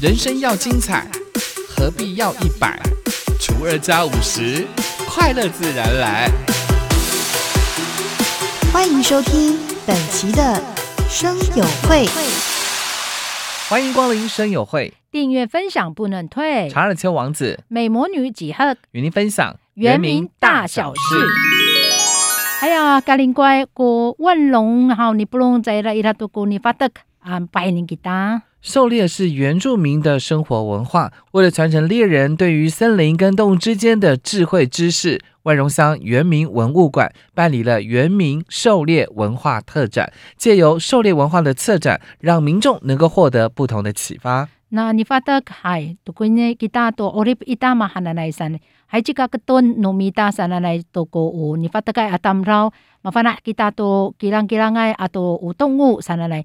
人生要精彩，何必要一百除二加五十？快乐自然来。欢迎收听本期的生友会，欢迎光临生友会，订阅分享不能退。查尔丘王子美魔女几何与您分享原名大小事。哎呀，咖喱乖过万龙，好你不用在了伊拉多过你发的啊，拜年给他。狩猎是原住民的生活文化。为了传承猎人对于森林跟动物之间的智慧知识，万荣乡原民文物馆办理了原民狩猎文化特展，借由狩猎文化的策展，让民众能够获得不同的启发。那你发，跟其他都一来山，还个个农民山来过，你发阿，麻烦，其他都几浪几浪阿动物山来。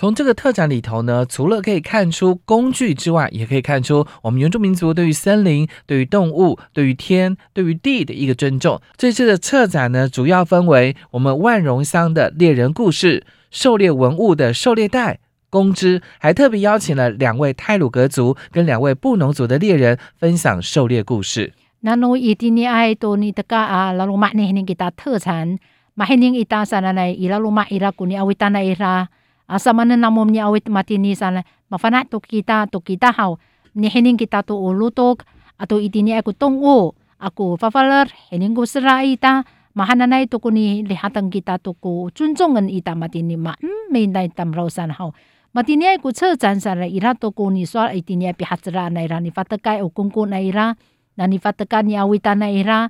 从这个特展里头呢，除了可以看出工具之外，也可以看出我们原住民族对于森林、对于动物、对于天、对于地的一个尊重。这次的策展呢，主要分为我们万荣乡的猎人故事、狩猎文物的狩猎带、公知，还特别邀请了两位泰鲁格族跟两位布农族的猎人分享狩猎故事。nano iti ni ay to ni taka a lalu mak ni hining kita tersan mahining ita sana na ila luma ira kuni awita na ira asa mana asamana namomni awit matini sana. Mafana tu kita tu kita hau. Ni hening kita tu ulutuk atau itini aku tunggu, aku fafaler hening ku serai ta mahananai tu kuni lihatan kita tu ku ita matini. Ma hmm, meinai tam rausan hau. Matini aku cerjan sana ira tu kuni soal itini api hatra na ira. Fatakai ukungku na ira. Na ni fatakai ni awitana ira.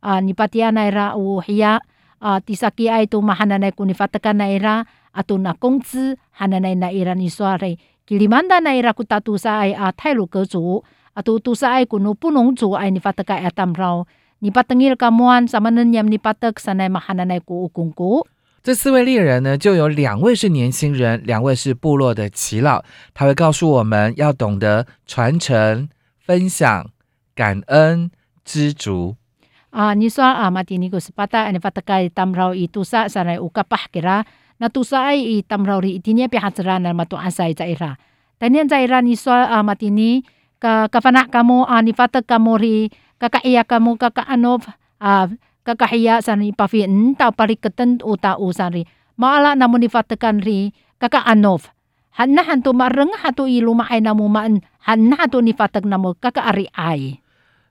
Ah, ni patiana ira u hiya ah, tisaki ai tu mahananai kuni fatakai na ira. Ato na kongzi hananay na ira ni sware kilimanda na ira ku tatusa ay uh, tailu ke zu ato tusa ay kuno punong zu ay nifataka atam raw nipatengil kamuan sama nenyam nipatek sanay mahananay ku ukungku 这四位猎人呢，就有两位是年轻人，两位是部落的耆老。他会告诉我们要懂得传承、分享。感恩知足啊！你说啊，马蒂尼古斯巴达，你发得该 tamrau itu sa sana ukapah kira na tu sa ai tamrau ri itinya pi hatsara na matu asai zaira. Tanian zaira ni so matini ka kafana kamu ni fatak kamu ri kaka iya kamu kaka anov kaka iya sana ni pafi entau pari keten uta usari. Maala namun ni fatakan ri kaka anov. Hanna hantu mareng hatu ilu maay namu maan hanna hatu ni fatak namu kaka ari ai.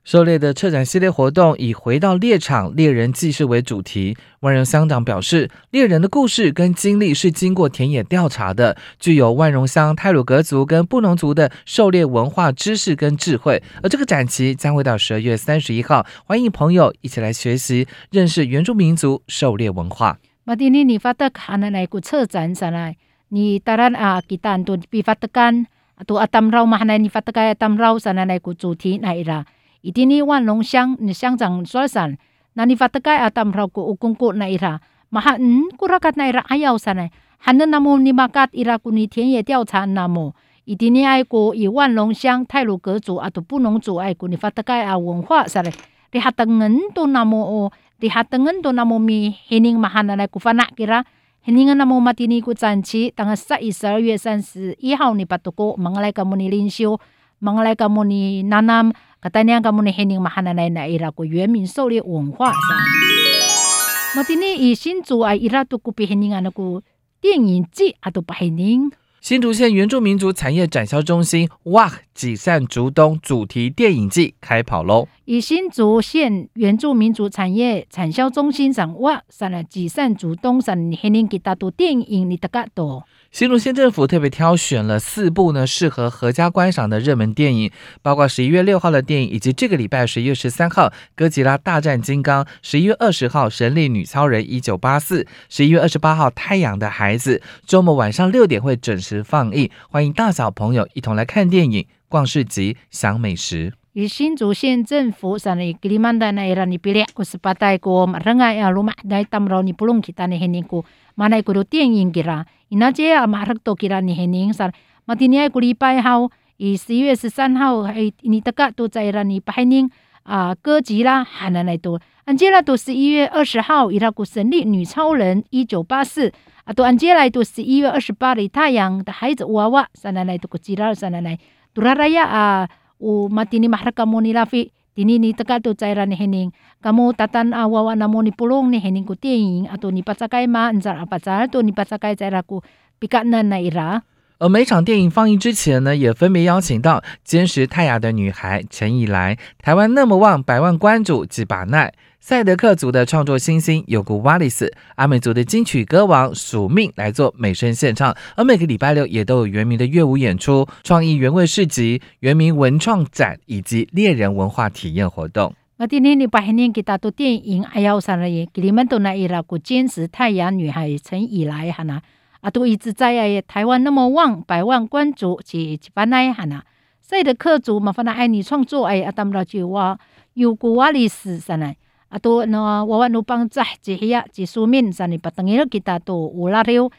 狩猎的策展系列活动以“回到猎场，猎人记事”为主题。万荣乡长表示，猎人的故事跟经历是经过田野调查的，具有万荣乡泰鲁格族跟布农族的狩猎文化知识跟智慧。而这个展期将会到十二月三十一号，欢迎朋友一起来学习认识原住民族狩猎文化。马蒂尼，你发的看来个策展上来，你当然啊，kita untuk bifatakan atau atam rau mana ni fatakai atam rau sana na ku 主题来啦。Itini wan long xiang ni xiang zang sual san na ni fatakai atam rau ko ukung ko na ira maha n kurakat na ira ayaw sana han namu ni makat ira ku ni 田野调查 namu itini ai ko i wan long xiang 泰鲁格族 atau 布农族 ai ko ni fatakai a 文化 sana rihatangen to namu o rihatangen to namu mi hining mahana na ku fana kira hiningan namu matini ku zanci tanggal 1 12月31号你把这个忙来个么你领袖忙来个么你 nanam katanya kamu ni hening mahananay na ira ko 原民狩猎文化上。matini i sinzu ay ira to ku pihiningan ako 电影季啊，都别黑宁。新竹县原住民族产业展销中心哇，几扇竹东主题电影季开跑喽！以新竹县原住民族产业产销中心上哇，上了几扇竹东上，黑年给大多电影你大家多。新竹县政府特别挑选了四部呢适合合家观赏的热门电影，包括十一月六号的电影，以及这个礼拜十一月十三号《哥吉拉大战金刚》，十一月二十号《神力女超人一九八四》，十一月二十八号《太阳的孩子》。周末晚上六点会准时放映，欢迎大小朋友一同来看电影、逛市集、享美食。新竹县政府上的吉里曼丹呢，拉尼比列，古斯巴代古马仁爱亚鲁马，奈达姆罗尼布隆吉达尼亨古，马奈古鲁电影吉拉，伊那杰阿马赫多吉拉尼亨尼上，马蒂尼古礼拜后，以十月十三号，伊尼德格都在拉尼巴海啊，哥吉拉汉南来多，安杰拉都十一月二十号，伊拉古神力女超人一九八四。啊，都安吉来都十一月二十八日，太阳的孩子娃娃，上来来都个吉拉上来来，杜拉拉呀啊！，u matini mahraka mo ni lafi tini ni taka to caira ni hening. Kamu tatan awawa namo ni pulong ni hening ku tiing atau ni pacakai ma apa car to ni pacakai caira ku pikanan na ira 而每场电影放映之前呢，也分别邀请到坚持泰雅的女孩陈以来、台湾那么旺百万关主吉巴奈、赛德克族的创作新星有古瓦里斯、阿美族的金曲歌王署命来做美声献唱。而每个礼拜六也都有原名的乐舞演出、创意原味市集、原名文创展以及猎人文化体验活动。那今天你把年给大都电影哎呀上了耶，给你们都那伊拉古坚持太阳女孩陈以来哈那。啊，都一直在哎，台湾那么旺，百万关注是一般来哈呐。赛的客族麻烦那爱你创作哎，啊，当不了就话有古瓦历史上来，啊，都那我我努帮在这些这书面上来，把等于 kita 都有拉了，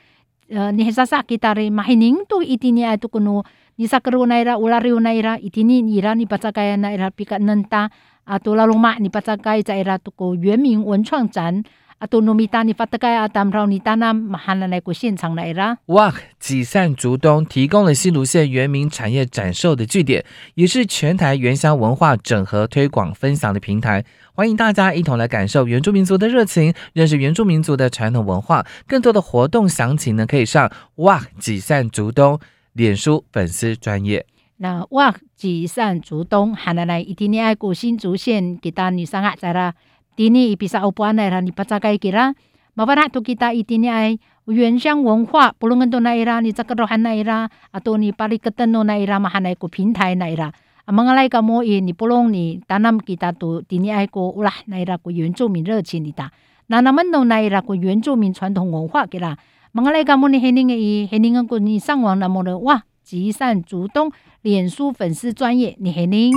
呃，你啥啥 kita 的马尼都一定要都可能，你啥个 naira 有拉了 naira，一定你让你把这个 naira 比较能打，啊，都拉鲁马你把这个在拉都个原名文创展。阿多努米达尼法特盖阿达饶尼达那马哈兰来过现场来啦。哇，吉善竹东提供了新芦县原民产业展售的据点，也是全台原乡文化整合推广分享的平台。欢迎大家一同来感受原住民族的热情，认识原住民族的传统文化。更多的活动详情呢，可以上哇吉善竹东脸书粉丝专业。那哇吉善竹东哈兰来一定爱过新竹县给大女生啊在啦。Tini ipisa upuan na ni pacakai kira mawara tu kita itini ay yuan xiang 文化不论跟那 ira ni cakarohan na ira atau ni pariketan no na ira mahanay ko pintai na ira mangalai ka mo i ni pulong ni tanam kita tu tini ay ko ulah na ira ko 原住民热情你的那那么 no na ira ko 原住民传统文化 kira mangalai ka mo ni heninge i hening ko ni 上网那么的哇集善主动脸书粉丝专业你 hening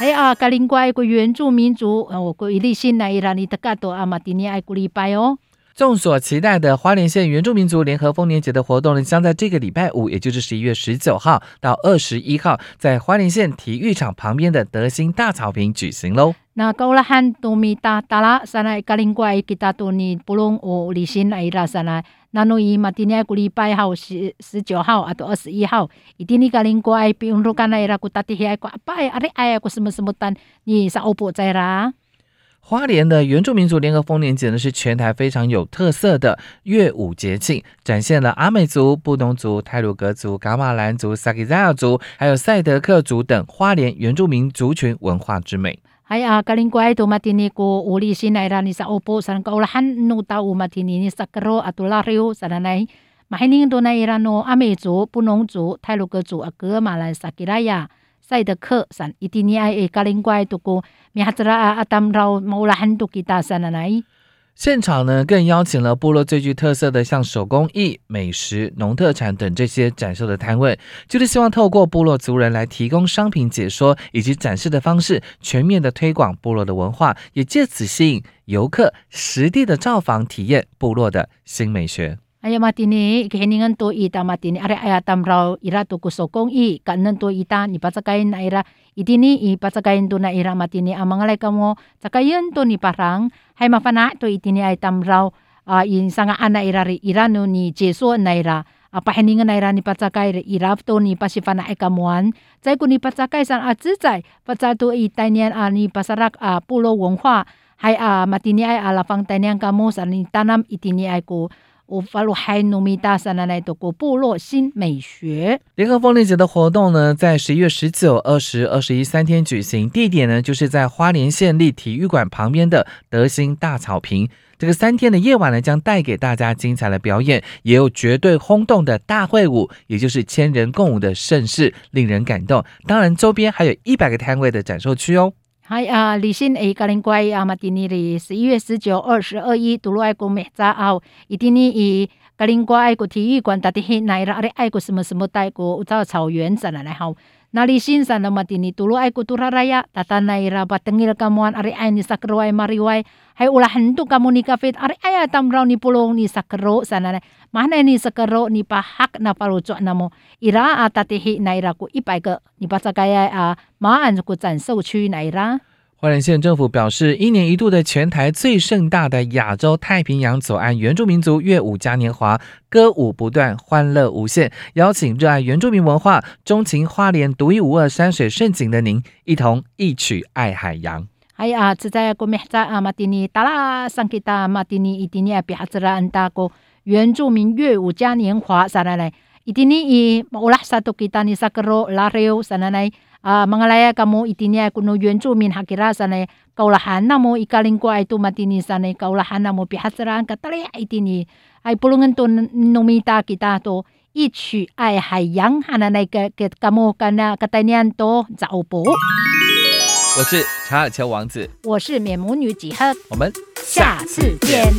哎啊，格林怪个原住民族，我个伊利新来伊拉尼德加多阿马蒂尼爱古礼拜哦。众所期待的花莲县原住民族联合丰年节的活动呢，将在这个礼拜五，也就是十一月十九号到二十一号，在花莲县体育场旁边的德兴大草坪举行喽。那高拉汉多米达达拉山来格林怪吉达多尼布隆哦，离心来伊拉山来。那诺伊马蒂尼古礼拜号十十九号啊，到二十一号，一定你格林怪比如干来伊拉古达蒂希爱古阿拜阿里爱古什么什么单，你是欧博在啦。花莲的原住民族联合丰年节呢，是全台非常有特色的乐舞节庆，展现了阿美族、布农族、泰鲁格族、噶玛兰族、萨克扎亚族，还有赛德克族等花莲原住民族群文化之美。哎啊，格林怪都马蒂尼古乌里西奈拉尼萨欧波山高拉汉努达乌马蒂尼尼萨克罗阿杜拉里乌赛德克山一定要诶，格林怪都过，米哈兹拉阿阿当绕毛拉很多吉大山的来。现场呢，更邀请了部落最具特色的，像手工艺、美食、农特产等这些展售的摊位，就是希望透过部落族人来提供商品解说以及展示的方式，全面的推广部落的文化，也借此吸引游客实地的造访体验部落的新美学。Aya matini keheningan to ita matini are aya tamrau ira to kusokong i. Kanan to ita ni pacakain na ira. Itini i pacakain to na ira matini amangalay kamo cakayan to ni parang. Hay mafana to itini ay tamrau uh, in sanga ana ira ri ira no ni jeso na ira. Apa heningan na ira ni pacakay ira to ni pasifana ay kamuan. Zai ni pacakay san a zizai pacal to ita niyan a ni pasarak a pulo wonghua. Hay a matini ay alapang tanyang kamo sa ni tanam itini ko 我发鲁海努米大山的那个部落新美学联合丰年节的活动呢，在十一月十九、二十、二十一三天举行，地点呢就是在花莲县立体育馆旁边的德兴大草坪。这个三天的夜晚呢，将带给大家精彩的表演，也有绝对轰动的大会舞，也就是千人共舞的盛事，令人感动。当然，周边还有一百个摊位的展售区哦。嗨啊，李信诶，格林怪阿马蒂尼里十一月十九、二十二一，杜鲁爱国美扎奥，一定呢以格林怪爱国体育馆打的黑奈拉阿的爱国什么什么带国造草原展来来好，nalisin sa na matini tulo ay kuturaraya tatanay ra batengil kamuan ari ay ni sakro ay mariway hay ulahan tu kamu ni kafit ari ay tamraw ni pulong ni sakro sana na mahna ni sakro ni pahak na paruco na mo ira atatihi na ira ku ipay ka ni pasakaya a maan ku zan sou 区 na ira 花莲县政府表示，一年一度的全台最盛大的亚洲太平洋左岸原住民族乐舞嘉年华，歌舞不断，欢乐无限，邀请热爱原住民文化、钟情花莲独一无二山水胜景的您，一同一曲爱海洋。哎呀，这在国美在阿玛蒂尼达拉桑吉达玛蒂尼伊蒂尼阿比哈兹拉安达国原住民乐舞嘉年华，啥来来？伊蒂尼伊乌拉萨多吉达尼萨格罗拉雷乌啥来来？啊，马来亚国母伊蒂尼，国奴原住民哈吉拉萨奈，高拉汉纳莫伊卡林国爱图马蒂尼沙奈高拉汉纳莫比哈斯兰卡达利伊蒂尼，爱波隆根顿农民塔吉塔托，Ich 爱海洋，哈那那个个国母，那那卡达尼安托，赵波。我是查尔丘王子。我是免母女几何。我们下次见。